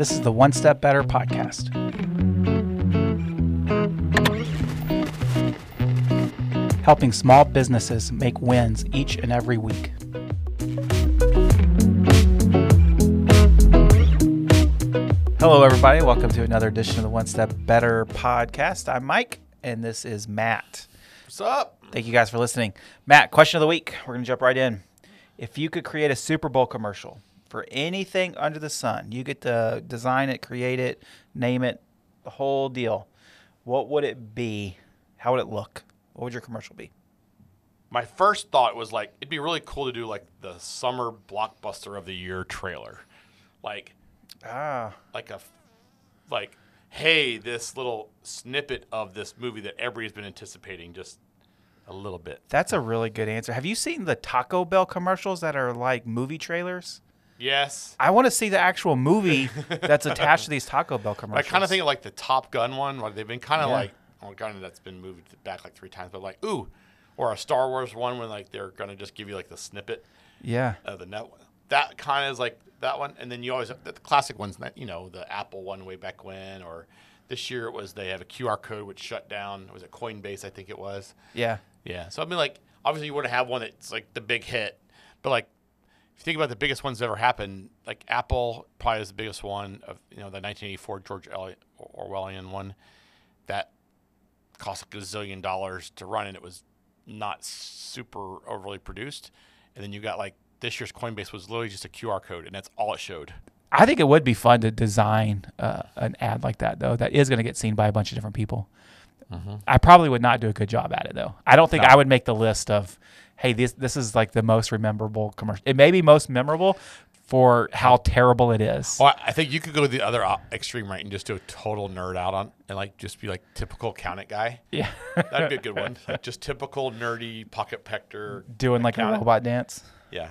This is the One Step Better podcast. Helping small businesses make wins each and every week. Hello, everybody. Welcome to another edition of the One Step Better podcast. I'm Mike, and this is Matt. What's up? Thank you guys for listening. Matt, question of the week. We're going to jump right in. If you could create a Super Bowl commercial for anything under the sun, you get to design it, create it, name it, the whole deal. What would it be? How would it look? What would your commercial be? My first thought was like it'd be really cool to do like the summer blockbuster of the year trailer, like Ah, like a, like hey this little snippet of this movie that everybody's been anticipating just a little bit. that's a really good answer. Have you seen the Taco Bell commercials that are like movie trailers? Yes, I want to see the actual movie that's attached to these Taco Bell commercials. I kind of think of like the Top Gun one. Where they've been kind of Yeah. like well, kind of that's been moved back like three times, but like ooh, or a Star Wars one when like they're gonna just give you like the snippet. Yeah. uh, the net one. That kind of is like that one, and then you always the classic ones. That you know, the Apple one way back when, or this year it was they have a QR code which shut down. Was it Coinbase? I think it was. Yeah. Yeah. So I mean, like obviously you want to have one that's like the big hit, but like you think about the biggest ones that ever happened, like Apple probably is the biggest one of you know the 1984 George Eliot Orwellian one that cost a gazillion dollars to run, and it was not super overly produced. And then you got like this year's Coinbase was literally just a QR code, and that's all it showed. I think it would be fun to design uh, an ad like that, though. That is going to get seen by a bunch of different people. I probably would not do a good job at it, though. I don't think No. I would make the list of, hey, this this is like the most memorable commercial. It may be most memorable for how terrible it is. Well, I think you could go the other extreme right and just do a total nerd out on and like just be like typical accountant guy. Yeah, That'd be a good one. Like just typical nerdy pocket pector doing like a robot dance. Yeah.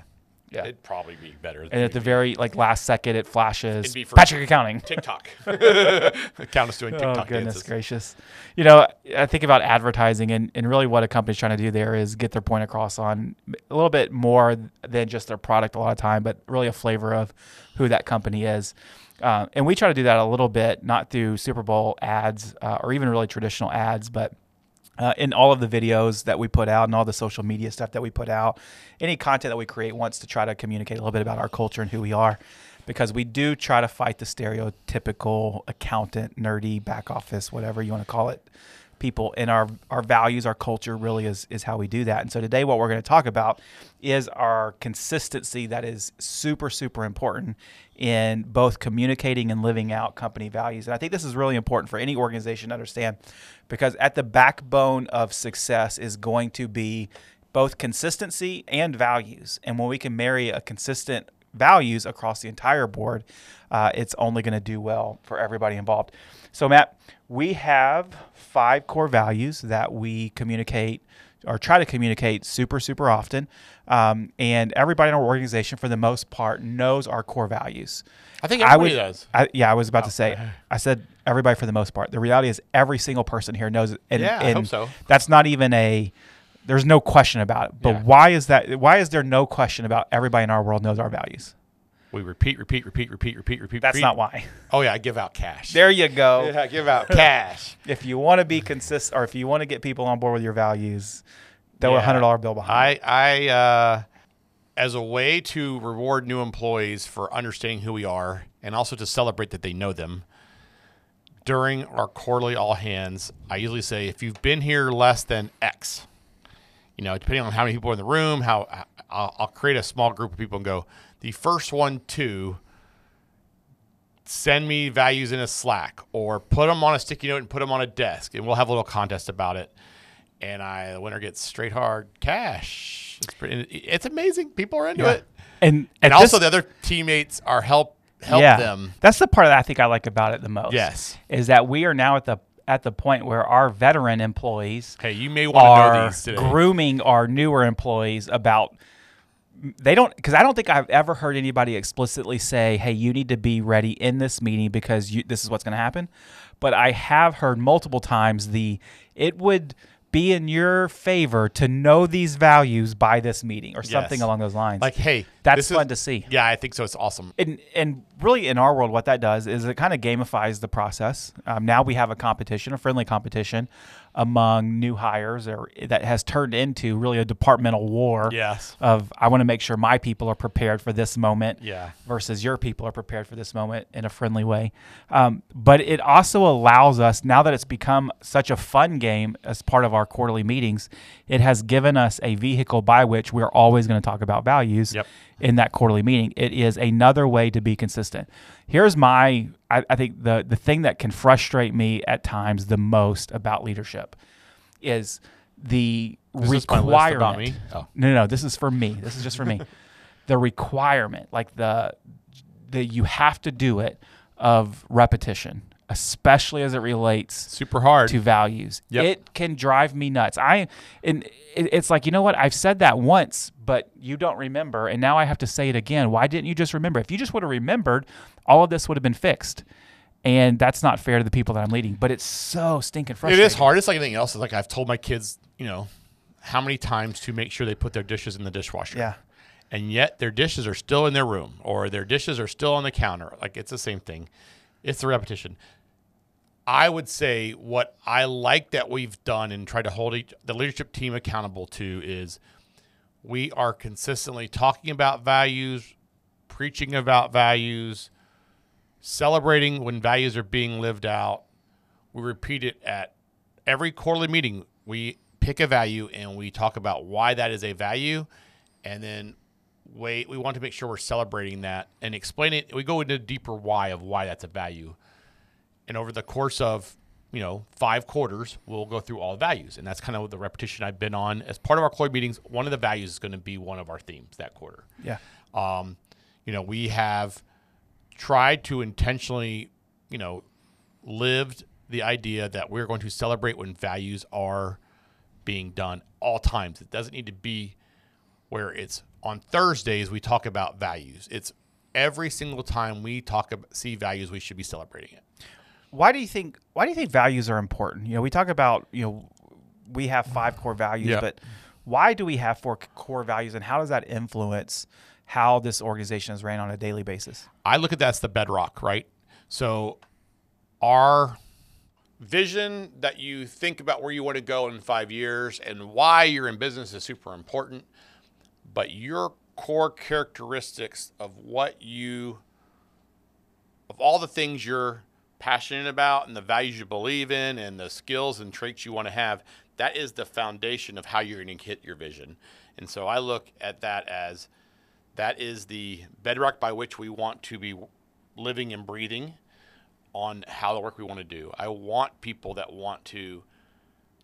Yeah. It'd probably be better. And at the very like last second, it flashes It'd be for- Patrick Accounting. TikTok. Accountants doing TikTok. Oh goodness dances. gracious! You know, I think about advertising, and, and really what a company's trying to do there is get their point across on a little bit more than just their product a lot of time, but really a flavor of who that company is. Uh, and we try to do that a little bit, not through Super Bowl ads uh, or even really traditional ads, but uh, in all of the videos that we put out and all the social media stuff that we put out, any content that we create wants to try to communicate a little bit about our culture and who we are, because we do try to fight the stereotypical accountant, nerdy, back office, whatever you want to call it, people. And our our values, our culture, really is is how we do that. And so today, what we're going to talk about is our consistency that is super super important in both communicating and living out company values. And I think this is really important for any organization to understand because at the backbone of success is going to be both consistency and values. And when we can marry a consistent values across the entire board, uh, it's only going to do well for everybody involved. So, Matt, we have five core values that we communicate or try to communicate super, super often. Um, and everybody in our organization, for the most part, knows our core values. I think I everybody would, does. I, yeah, I was about to say. I said everybody for the most part. The reality is every single person here knows it. And, Yeah, I and hope so. That's not even a. There's no question about it. But Yeah. why is that? Why is there no question about everybody in our world knows our values? We repeat, repeat, repeat, repeat, repeat, repeat. That's repeat. not why. Oh yeah, I give out cash. There you go. Yeah, I give out cash. If you want to be consistent, or if you want to get people on board with your values, throw a Yeah. hundred dollar bill behind. I, I, uh, as a way to reward new employees for understanding who we are, and also to celebrate that they know them. During our quarterly all hands, I usually say, if you've been here less than X, you know, depending on how many people are in the room, how I'll, I'll create a small group of people and go, the first one to send me values in a Slack or put them on a sticky note and put them on a desk, and we'll have a little contest about it. And I, the winner gets straight hard cash. It's, pretty, it's amazing. People are into Yeah. it, and and also this- the other teammates are help help yeah, them. That's the part that I think I like about it the most. Yes. is that we are now at the at the point where our veteran employees Hey, you may want to know are these today. grooming our newer employees about they don't because I don't think I've ever heard anybody explicitly say, "Hey, you need to be ready in this meeting because you, this is what's going to happen." But I have heard multiple times the it would be in your favor to know these values by this meeting or something Yes. along those lines. like, hey, That's This is- fun to see. Yeah, I think so. It's awesome. And and really in our world, what that does is it kind of gamifies the process. Um, now we have a competition, a friendly competition among new hires, or that has turned into really a departmental war. Yes. Of I want to make sure my people are prepared for this moment. Yeah. Versus your people are prepared for this moment in a friendly way. Um, but it also allows us now that it's become such a fun game as part of our quarterly meetings. It has given us a vehicle by which we're always going to talk about values Yep. in that quarterly meeting. It is another way to be consistent. Here's my, I, I think the the thing that can frustrate me at times the most about leadership is the Is this my list requirement. Oh. No, no, no. This is for me. This is just for me. the requirement, like the the you have to do it of repetition, especially as it relates Super hard. to values. Yep. It can drive me nuts. I and it, it's like you know what I've said that once, but you don't remember, and now I have to say it again. Why didn't you just remember? If you just would have remembered, all of this would have been fixed. And that's not fair to the people that I'm leading. But it's so stinking frustrating. It is hard. It's like anything else. It's like I've told my kids, you know, how many times to make sure they put their dishes in the dishwasher. Yeah. And yet their dishes are still in their room or their dishes are still on the counter. Like it's the same thing. It's the repetition. I would say what I like that we've done and try to hold each, the leadership team accountable to is we are consistently talking about values, preaching about values, celebrating when values are being lived out. We repeat it at every quarterly meeting. We pick a value and we talk about why that is a value, and then wait. We want to make sure we're celebrating that and explain it. We go into a deeper why of why that's a value, and over the course of you know five quarters, we'll go through all the values, and that's kind of the repetition I've been on as part of our quarterly meetings. One of the values is going to be one of our themes that quarter. Yeah. Um, you know, we have tried to intentionally, you know, lived the idea that we're going to celebrate when values are being done all times. It doesn't need to be where it's on Thursdays we talk about values. It's every single time we talk about see values, we should be celebrating it. Why do you think why do you think values are important you know we talk about you know we have five core values Yeah. but why do we have four core values and how does that influence how this organization is ran on a daily basis I look at that as the bedrock, right? So our vision that you think about where you want to go in five years and why you're in business is super important. But your core characteristics of what you, of all the things you're passionate about and the values you believe in and the skills and traits you want to have, that is the foundation of how you're going to hit your vision. And so I look at that as that is the bedrock by which we want to be living and breathing on how the work we want to do. I want people that want to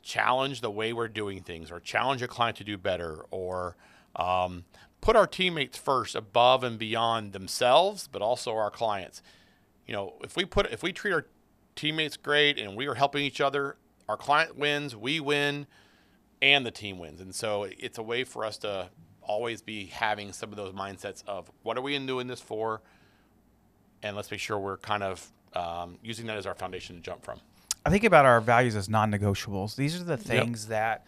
challenge the way we're doing things or challenge a client to do better or um, put our teammates first above and beyond themselves, but also our clients. You know, if we put if we treat our teammates great and we are helping each other, our client wins, we win, and the team wins. And so it's a way for us to always be having some of those mindsets of what are we in doing this for, and let's make sure we're kind of um, using that as our foundation to jump from. I think about our values as non-negotiables. These are the things that,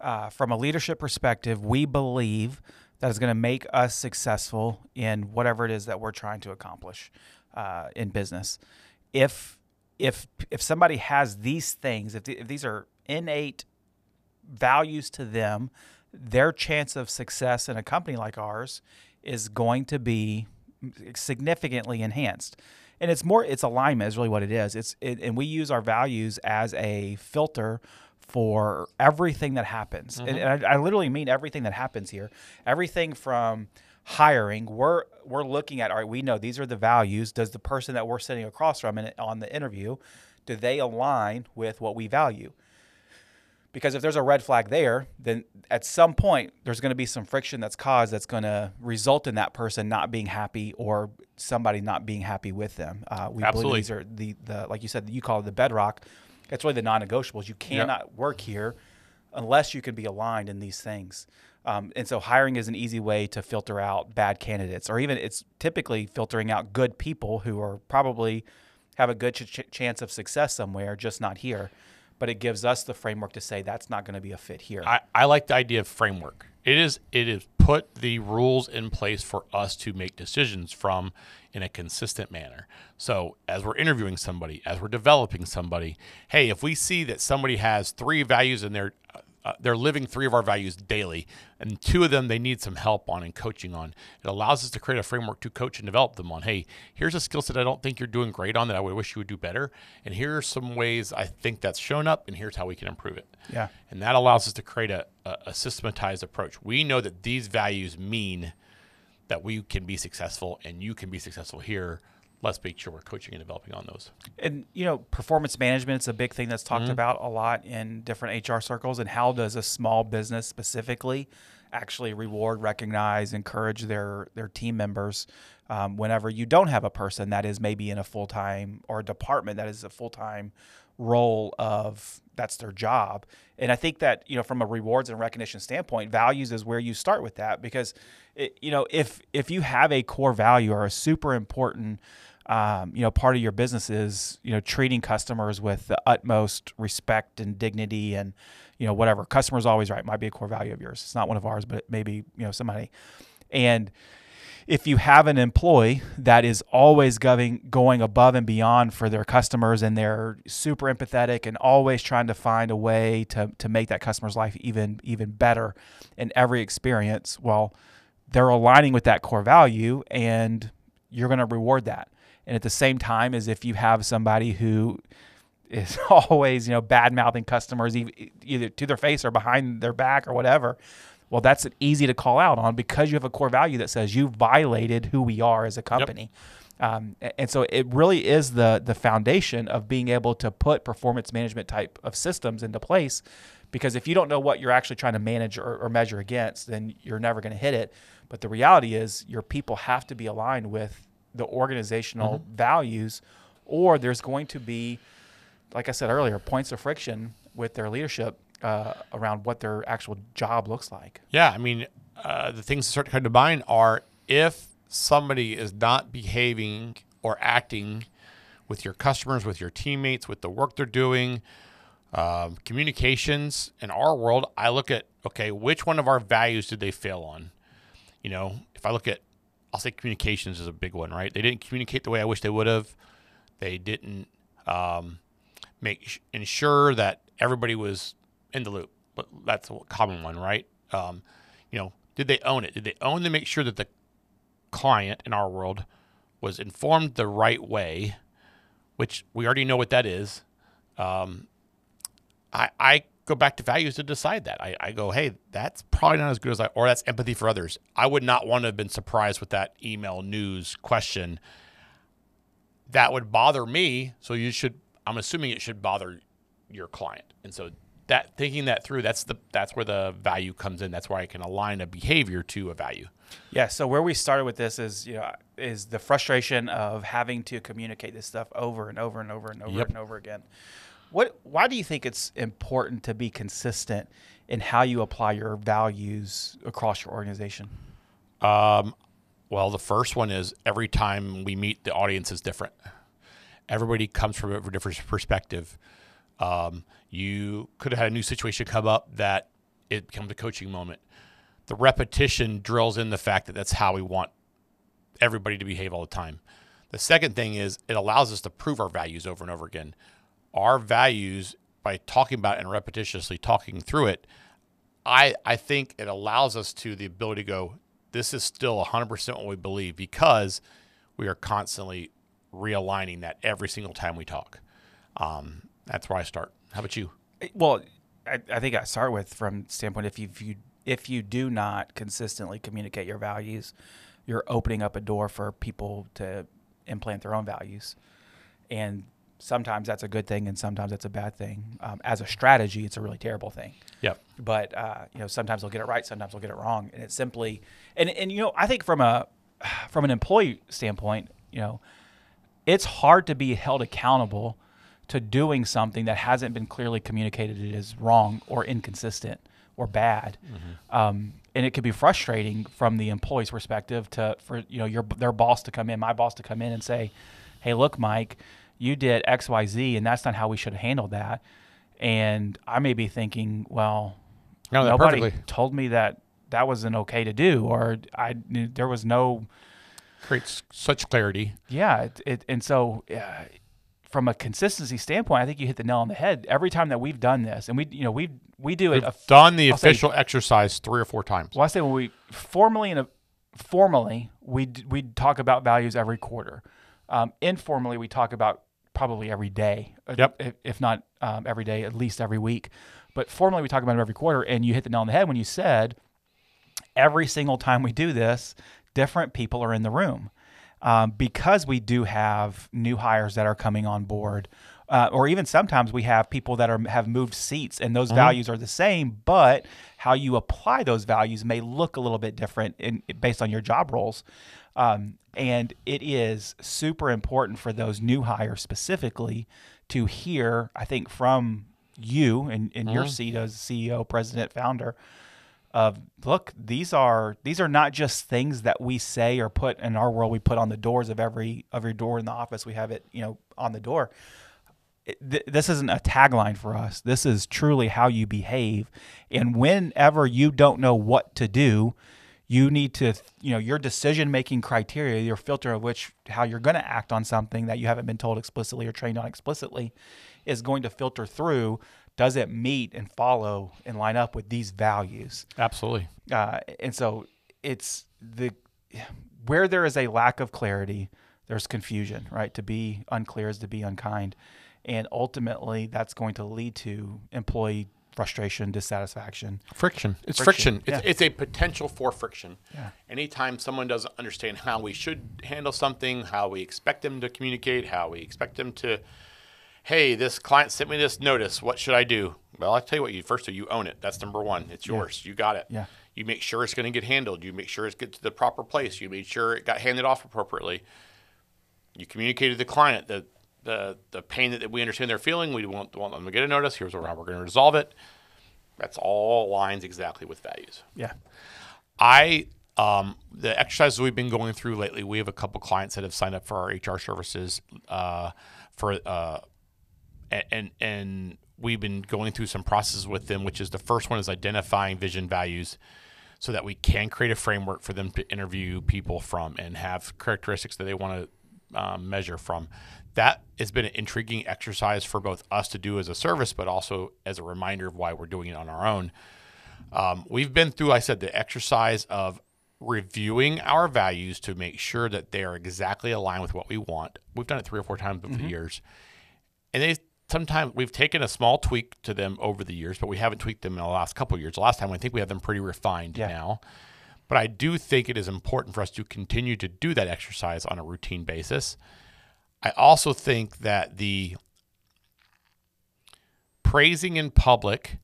uh, from a leadership perspective, we believe that is going to make us successful in whatever it is that we're trying to accomplish uh, in business. If if if somebody has these things, if, the, if these are innate values to them, their chance of success in a company like ours is going to be significantly enhanced. And it's more, it's alignment is really what it is. It's, it, and we use our values as a filter for everything that happens. And, and I, I literally mean everything that happens here. Everything from hiring, we're we're looking at. All right, we know these are the values. Does the person that we're sitting across from in, on the interview, do they align with what we value? because if there's a red flag there, then at some point there's going to be some friction that's caused that's going to result in that person not being happy or somebody not being happy with them. Uh, we Absolutely. believe these are the, the like you said you call it the bedrock. It's really the non-negotiables. You cannot work here unless you can be aligned in these things. Um, and so hiring is an easy way to filter out bad candidates, or even it's typically filtering out good people who are probably have a good ch- ch- chance of success somewhere, just not here. But it gives us the framework to say that's not going to be a fit here. I, I like the idea of framework. It is it is put the rules in place for us to make decisions from in a consistent manner. So as we're interviewing somebody, as we're developing somebody, hey, if we see that somebody has three values in their uh, they're living three of our values daily, and two of them they need some help on and coaching on. It allows us to create a framework to coach and develop them on. Hey, here's a skill set I don't think you're doing great on that I would wish you would do better, and here are some ways I think that's shown up, and here's how we can improve it. Yeah. And that allows us to create a, a, a systematized approach. We know that these values mean that we can be successful, and you can be successful here let's make sure we're coaching and developing on those. And you know, performance management is a big thing that's talked mm-hmm. about a lot in different HR circles. And how does a small business specifically actually reward, recognize, encourage their their team members um, whenever you don't have a person that is maybe in a full time or a department that is a full time role of that's their job. And I think that you know from a rewards and recognition standpoint, values is where you start with that because it, you know if if you have a core value or a super important um, you know, part of your business is, you know, treating customers with the utmost respect and dignity and, you know, whatever. Customers always right might be a core value of yours. It's not one of ours, but maybe, you know, somebody. And if you have an employee that is always going going above and beyond for their customers and they're super empathetic and always trying to find a way to to make that customer's life even even better in every experience, well, they're aligning with that core value and you're going to reward that and at the same time as if you have somebody who is always you know bad mouthing customers either to their face or behind their back or whatever well that's easy to call out on because you have a core value that says you violated who we are as a company yep. um, and so it really is the the foundation of being able to put performance management type of systems into place because if you don't know what you're actually trying to manage or, or measure against then you're never going to hit it but the reality is your people have to be aligned with the organizational mm-hmm. values, or there's going to be, like I said earlier, points of friction with their leadership uh, around what their actual job looks like. Yeah, I mean, uh, the things that start to come to mind are if somebody is not behaving or acting with your customers, with your teammates, with the work they're doing, um, communications in our world, I look at okay, which one of our values did they fail on? You know, if I look at I'll say communications is a big one, right? They didn't communicate the way I wish they would have. They didn't um, make ensure that everybody was in the loop. But that's a common one, right? Um, you know, did they own it? Did they own to make sure that the client in our world was informed the right way, which we already know what that is. Um, I, I go back to values to decide that. I, I go, hey, that's probably not as good as I, or that's empathy for others. I would not want to have been surprised with that email news question. That would bother me. So you should, I'm assuming it should bother your client. And so that thinking that through, that's the, that's where the value comes in. That's where I can align a behavior to a value. Yeah. So where we started with this is, you know, is the frustration of having to communicate this stuff over and over and over and over yep. and over again. What? Why do you think it's important to be consistent in how you apply your values across your organization? Um, well, the first one is every time we meet, the audience is different. Everybody comes from a different perspective. Um, you could have had a new situation come up that it becomes a coaching moment. The repetition drills in the fact that that's how we want everybody to behave all the time. The second thing is it allows us to prove our values over and over again our values by talking about and repetitiously talking through it, I I think it allows us to the ability to go, this is still 100% what we believe because we are constantly realigning that every single time we talk. Um, that's where I start. How about you? Well, I, I think I start with from standpoint if you, if you if you do not consistently communicate your values, you're opening up a door for people to implant their own values, and sometimes that's a good thing and sometimes that's a bad thing. Um, as a strategy, it's a really terrible thing. Yep. But uh, you know, sometimes they'll get it right, sometimes they'll get it wrong, and it's simply and and you know, I think from a from an employee standpoint, you know, it's hard to be held accountable to doing something that hasn't been clearly communicated as wrong or inconsistent or bad. Mm-hmm. Um, and it could be frustrating from the employee's perspective to for you know your their boss to come in, my boss to come in and say, "Hey, look, Mike, you did X, Y, Z, and that's not how we should have handled that. And I may be thinking, well, no, nobody perfectly. told me that that wasn't okay to do, or I there was no Creates such clarity. yeah, it, it and so uh, from a consistency standpoint, I think you hit the nail on the head. Every time that we've done this, and we you know we we do it. We've done the I'll say- official exercise three or four times. Well, I say when we formally in a formally we we talk about values every quarter. Um, informally, we talk about probably every day. uh, Yep. If, if not um, every day, at least every week. But formally, we talk about it every quarter. And you hit the nail on the head when you said every single time we do this, different people are in the room. Um, because we do have new hires that are coming on board, uh, or even sometimes we have people that are have moved seats, and those values are the same, but how you apply those values may look a little bit different in, based on your job roles. Um, and it is super important for those new hires specifically to hear, I think, from you in, in your seat as CEO, president, founder, of look these are these are not just things that we say or put in our world. We put on the doors of every every door in the office. We have it you know on the door. It, th- this isn't a tagline for us. This is truly how you behave. And whenever you don't know what to do you need to you know your decision making criteria your filter of which how you're going to act on something that you haven't been told explicitly or trained on explicitly is going to filter through does it meet and follow and line up with these values? Absolutely. uh, and so it's the where there is a lack of clarity there's confusion right? To be unclear is to be unkind. And ultimately that's going to lead to employee frustration dissatisfaction Friction. It's Friction, friction. It's, yeah. it's a potential for friction. Yeah. Anytime someone doesn't understand how we should handle something, how we expect them to communicate, how we expect them to, hey, this client sent me this notice. What should I do? Well, I'll tell you what you first do. You own it. That's number one. It's yours. You got it. Yeah. You make sure it's going to get handled. You make sure it's get to the proper place. You made sure it got handed off appropriately. You communicated to the client the the the pain that we understand they're feeling. We want, want them to get a notice. Here's how we're going to resolve it. That's all aligns exactly with values. yeah I um, the exercises we've been going through lately, we have a couple clients that have signed up for our HR services uh, for uh, and and we've been going through some processes with them. Which is the first one is identifying vision values, so that we can create a framework for them to interview people from and have characteristics that they want to um, measure from. That has been an intriguing exercise for both us to do as a service, but also as a reminder of why we're doing it on our own. Um, we've been through, I said, the exercise of reviewing our values to make sure that they are exactly aligned with what we want. We've done it three or four times over the years, and they sometimes we've taken a small tweak to them over the years, but we haven't tweaked them in the last couple of years. The last time I think we have them pretty refined Yeah. now. But I do think it is important for us to continue to do that exercise on a routine basis. I also think that the praising in public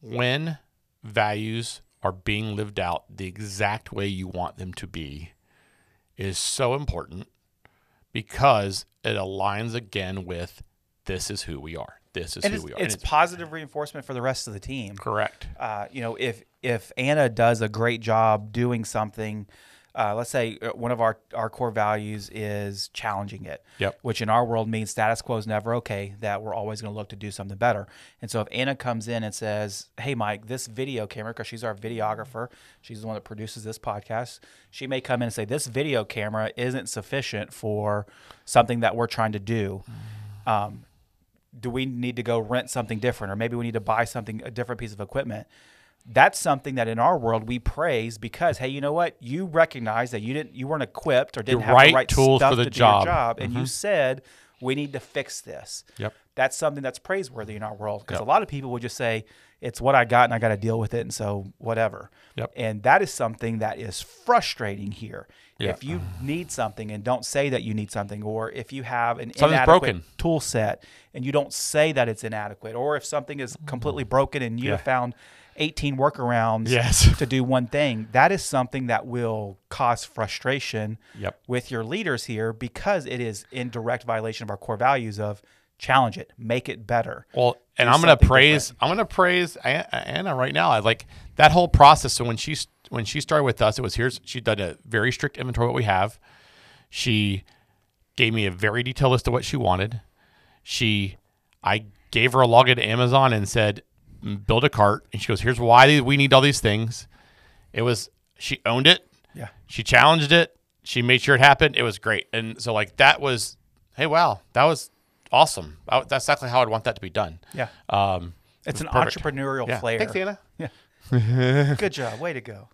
when values are being lived out the exact way you want them to be is so important because it aligns again with this is who we are. This is and who it's, we are. it's And positive reinforcement for the rest of the team correct. uh, you know, if if Anna does a great job doing something, uh, let's say uh, one of our, our core values is challenging it, Yep. which in our world means status quo is never okay, that we're always going to look to do something better. And so if Anna comes in and says, Hey, Mike, this video camera, because she's our videographer, she's the one that produces this podcast, she may come in and say, This video camera isn't sufficient for something that we're trying to do. Um, do we need to go rent something different or maybe we need to buy something a different piece of equipment that's something that in our world we praise because hey you know what you recognize that you didn't you weren't equipped or didn't The have right the right tools stuff for the to do job. your job and you mm-hmm. said we need to fix this Yep. that's something that's praiseworthy in our world because Yep. a lot of people would just say it's what i got and i got to deal with it and so whatever Yep. and that is something that is frustrating here Yeah. if you need something and don't say that you need something or if you have an Something's inadequate broken. tool set and you don't say that it's inadequate or if something is completely broken and you Yeah. have found 18 workarounds Yes. to do one thing that is something that will cause frustration Yep. with your leaders here because it is in direct violation of our core values of challenge it make it better Well, and I'm going to something praise. I'm going to praise Anna right now. I like that whole process. So when she when she started with us, it was here's she did a very strict inventory of what we have. She gave me a very detailed list of what she wanted. She, I gave her a login to Amazon and said, "Mm, build a cart. And she goes, here's why we need all these things. It was she owned it. Yeah. She challenged it. She made sure it happened. It was great. And so like that was, hey, wow, that was awesome. I, that's exactly how I'd want that to be done. Yeah. Um, It's it an perfect. entrepreneurial yeah. flair. Thanks, Anna. Yeah. Good job. Way to go.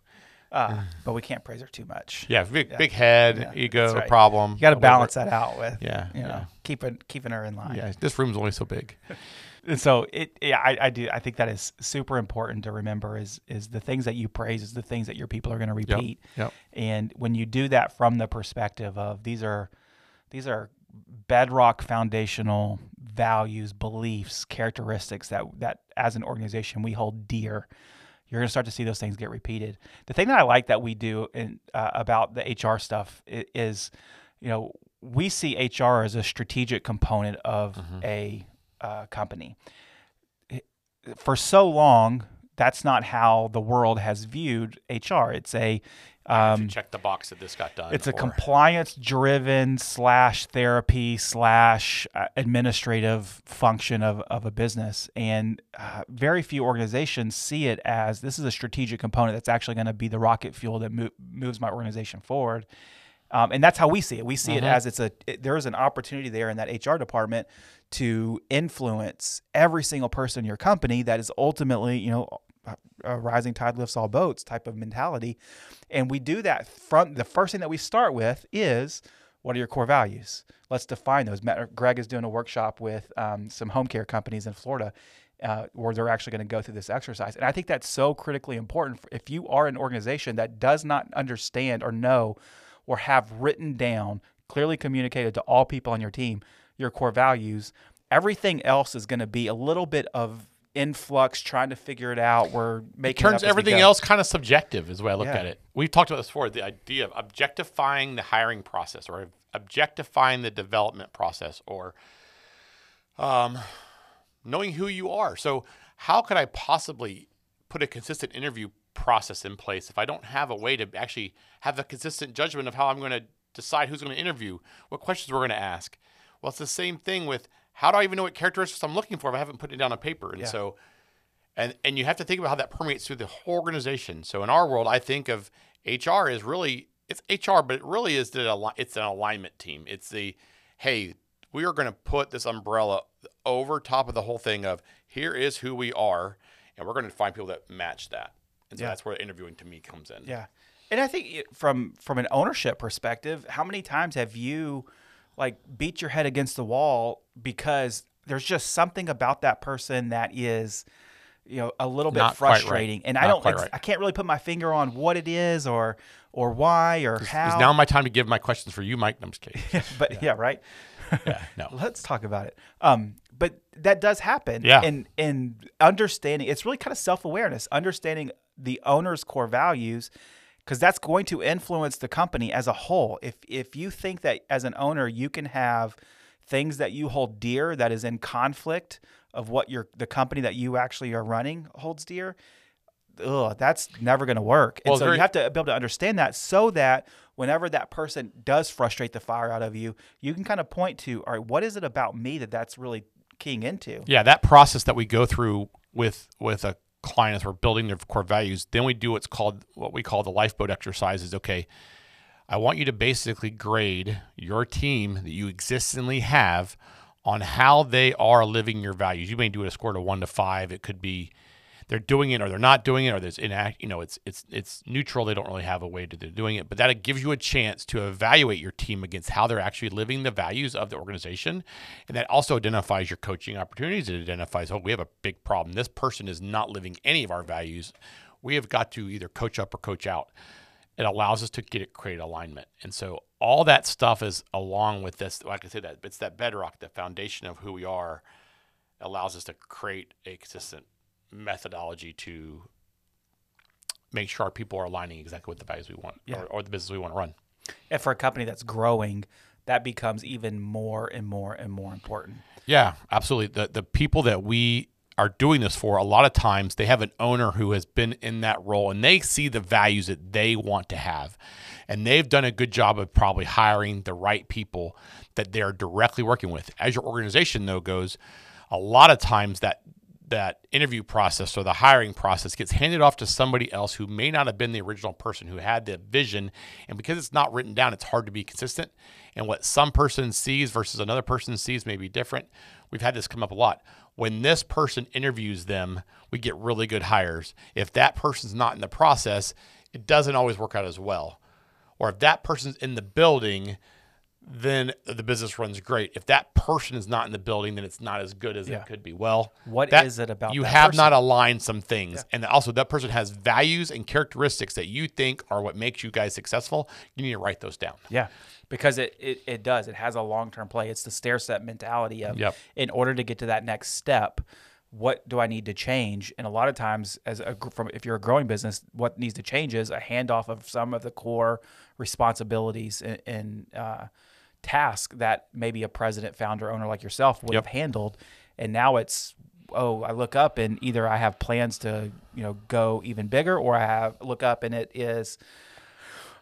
Uh, but we can't praise her too much. Yeah, big big head, Yeah, ego right. problem. You got to balance that out with, Yeah, you know, yeah. keeping keeping her in line. Yeah, this room's only so big. And so it, yeah, I, I do. I think that is super important to remember. Is is the things that you praise is the things that your people are going to repeat. Yep. And when you do that from the perspective of these are, these are bedrock foundational values, beliefs, characteristics that that as an organization we hold dear. You're going to start to see those things get repeated. The thing that I like that we do in, uh, about the HR stuff is, you know, we see HR as a strategic component of a uh, company. For so long, that's not how the world has viewed HR. It's a um, check the box that this got done. it's a or- compliance driven slash therapy slash uh, administrative function of, of a business. And uh, very few organizations see it as this is a strategic component that's actually going to be the rocket fuel that mo- moves my organization forward. Um, and that's how we see it. We see it as it's a it, there is an opportunity there in that hr department to influence every single person in your company that is ultimately you know a- a rising tide lifts all boats type of mentality. And we do that from the first thing that we start with is what are your core values? Let's define those. Greg is doing a workshop with um, some home care companies in florida uh, where they're actually going to go through this exercise. And i think that's so critically important if you are an organization that does not understand or know or have written down clearly communicated to all people on your team your core values everything else is going to be a little bit of influx trying to figure it out we're making it turns we everything else kind of subjective is the way I look Yeah. at it. We've talked about this before, the idea of objectifying the hiring process or objectifying the development process or um, knowing who you are. So how could I possibly put a consistent interview process in place if I don't have a way to actually have a consistent judgment of how I'm going to decide who's going to interview, what questions we're going to ask? Well, it's the same thing with how do I even know what characteristics I'm looking for if I haven't put it down on paper? And Yeah. so and and you have to think about how that permeates through the whole organization. So in our world, I think of HR as really it's HR, but it really is the it's an alignment team. It's the hey, we are going to put this umbrella over top of the whole thing of here is who we are, and we're going to find people that match that. And so Yeah. that's where interviewing to me comes in. Yeah, and I think from from an ownership perspective, how many times have you like beat your head against the wall because there's just something about that person that is you know a little bit Not quite right. frustrating and i don't right. i can't really put my finger on what it is or or why or how Is now my time to give my questions for you, Mike? I'm just kidding. but yeah, right yeah, no. let's talk about it um but that does happen Yeah. and and understanding it's really kind of self-awareness understanding the owner's core values because that's going to influence the company as a whole if if you think that as an owner you can have things that you hold dear that is in conflict of what your the company that you actually are running holds dear ugh, that's never going to work. And Well, so very- you have to be able to understand that so that whenever that person does frustrate the fire out of you, you can kind of point to, all right, what is it about me that that's really keying into? Yeah, that process that we go through with with a client as we're building their core values, then we do what's called what we call the lifeboat exercise. Is okay. I want you to basically grade your team that you existently have on how they are living your values. You may do it a score to one to five. It could be they're doing it or they're not doing it or there's inact you know it's it's it's neutral. They don't really have a way to they're doing it but that gives you a chance to evaluate your team against how they're actually living the values of the organization. And that also identifies your coaching opportunities. It identifies oh we have a big problem. This person is not living any of our values. We have got to either coach up or coach out. It allows us to get it create alignment. And so all that stuff is along with this like i said that it's that bedrock the foundation of who we are allows us to create a consistent methodology to make sure our people are aligning exactly with the values we want Yeah. or, or the business we want to run. And for a company that's growing, that becomes even more and more and more important. Yeah, absolutely. The the people that we are doing this for, a lot of times they have an owner who has been in that role and they see the values that they want to have. And they've done a good job of probably hiring the right people that they're directly working with. As your organization though goes, a lot of times that that interview process or the hiring process gets handed off to somebody else who may not have been the original person who had the vision. And because it's not written down, it's hard to be consistent. And what some person sees versus another person sees may be different. We've had this come up a lot. When this person interviews them, we get really good hires. If that person's not in the process, it doesn't always work out as well. Or if that person's in the building, then the business runs great. If that person is not in the building, then it's not as good as Yeah. it could be. Well, What that- is it about you have person? not aligned some things, and also that person has values and characteristics that you think are what makes you guys successful. You need to write those down. Yeah, because it, it, it does. It has a long term play. It's the stair step mentality of Yep. in order to get to that next step, what do I need to change? And a lot of times, as a from if you're a growing business, what needs to change is a handoff of some of the core responsibilities and, and uh, tasks that maybe a president, founder, owner like yourself would Yep. have handled, and now it's oh, I look up and either I have plans to you know go even bigger, or I have look up and it is.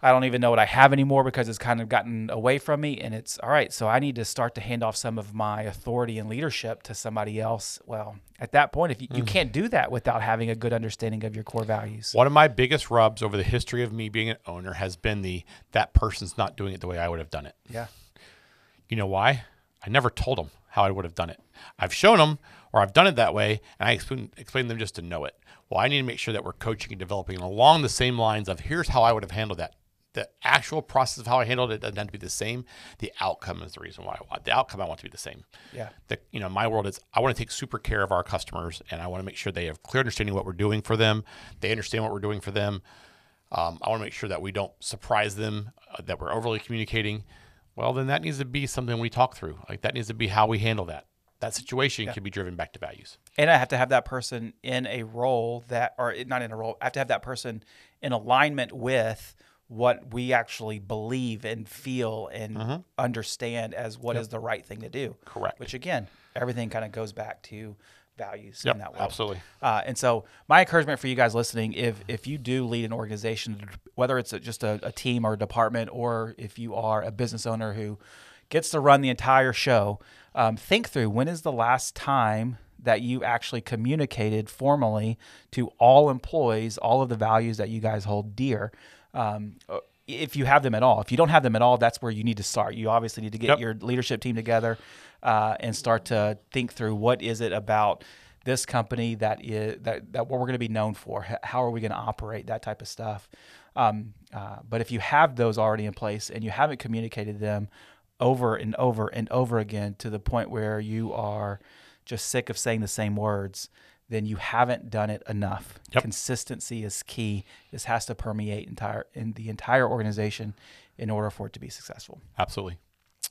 I don't even know what I have anymore because it's kind of gotten away from me. And it's all right. So I need to start to hand off some of my authority and leadership to somebody else. Well, at that point, if you, you mm. can't do that without having a good understanding of your core values. One of my biggest rubs over the history of me being an owner has been the that person's not doing it the way I would have done it. Yeah. You know why? I never told them how I would have done it. I've shown them or I've done it that way, and I explain, explain them just to know it. Well, I need to make sure that we're coaching and developing along the same lines of here's how I would have handled that. The actual process of how I handled it doesn't have to be the same. The outcome is the reason why I want the outcome I want to be the same. Yeah. The you know my world is I want to take super care of our customers, and I want to make sure they have clear understanding of what we're doing for them. They understand what we're doing for them. Um, I want to make sure that we don't surprise them, uh, that we're overly communicating. Well, then that needs to be something we talk through. Like that needs to be how we handle that. That situation can be driven back to values. And I have to have that person in a role that, or not in a role, I have to have that person in alignment with what we actually believe and feel and mm-hmm. understand as what is the right thing to do. Correct. Which again, everything kind of goes back to values Yep, in that world. absolutely. Uh, and so, my encouragement for you guys listening, if if you do lead an organization, whether it's a, just a, a team or a department, or if you are a business owner who gets to run the entire show, um, think through when is the last time that you actually communicated formally to all employees all of the values that you guys hold dear. Um, if you have them at all, if you don't have them at all, that's where you need to start. You obviously need to get Yep. your leadership team together uh, and start to think through what is it about this company that is that, that what we're going to be known for how are we going to operate that type of stuff um, uh, but if you have those already in place and you haven't communicated them over and over and over again to the point where you are just sick of saying the same words then you haven't done it enough Yep. consistency is key this has to permeate entire in the entire organization in order for it to be successful Absolutely.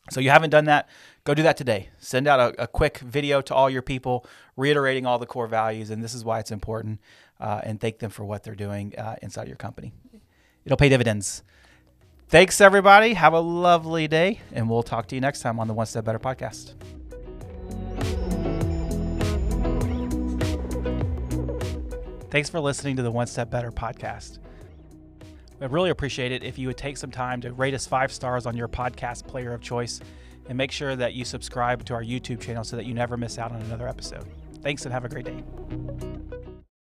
so you haven't done that, go do that today. Send out a, a quick video to all your people, reiterating all the core values, and this is why it's important, uh, and thank them for what they're doing uh, inside your company. It'll pay dividends. Thanks, everybody. Have a lovely day, and we'll talk to you next time on the One Step Better podcast. Thanks for listening to the One Step Better podcast. I'd really appreciate it if you would take some time to rate us five stars on your podcast player of choice and make sure that you subscribe to our YouTube channel so that you never miss out on another episode. Thanks and have a great day.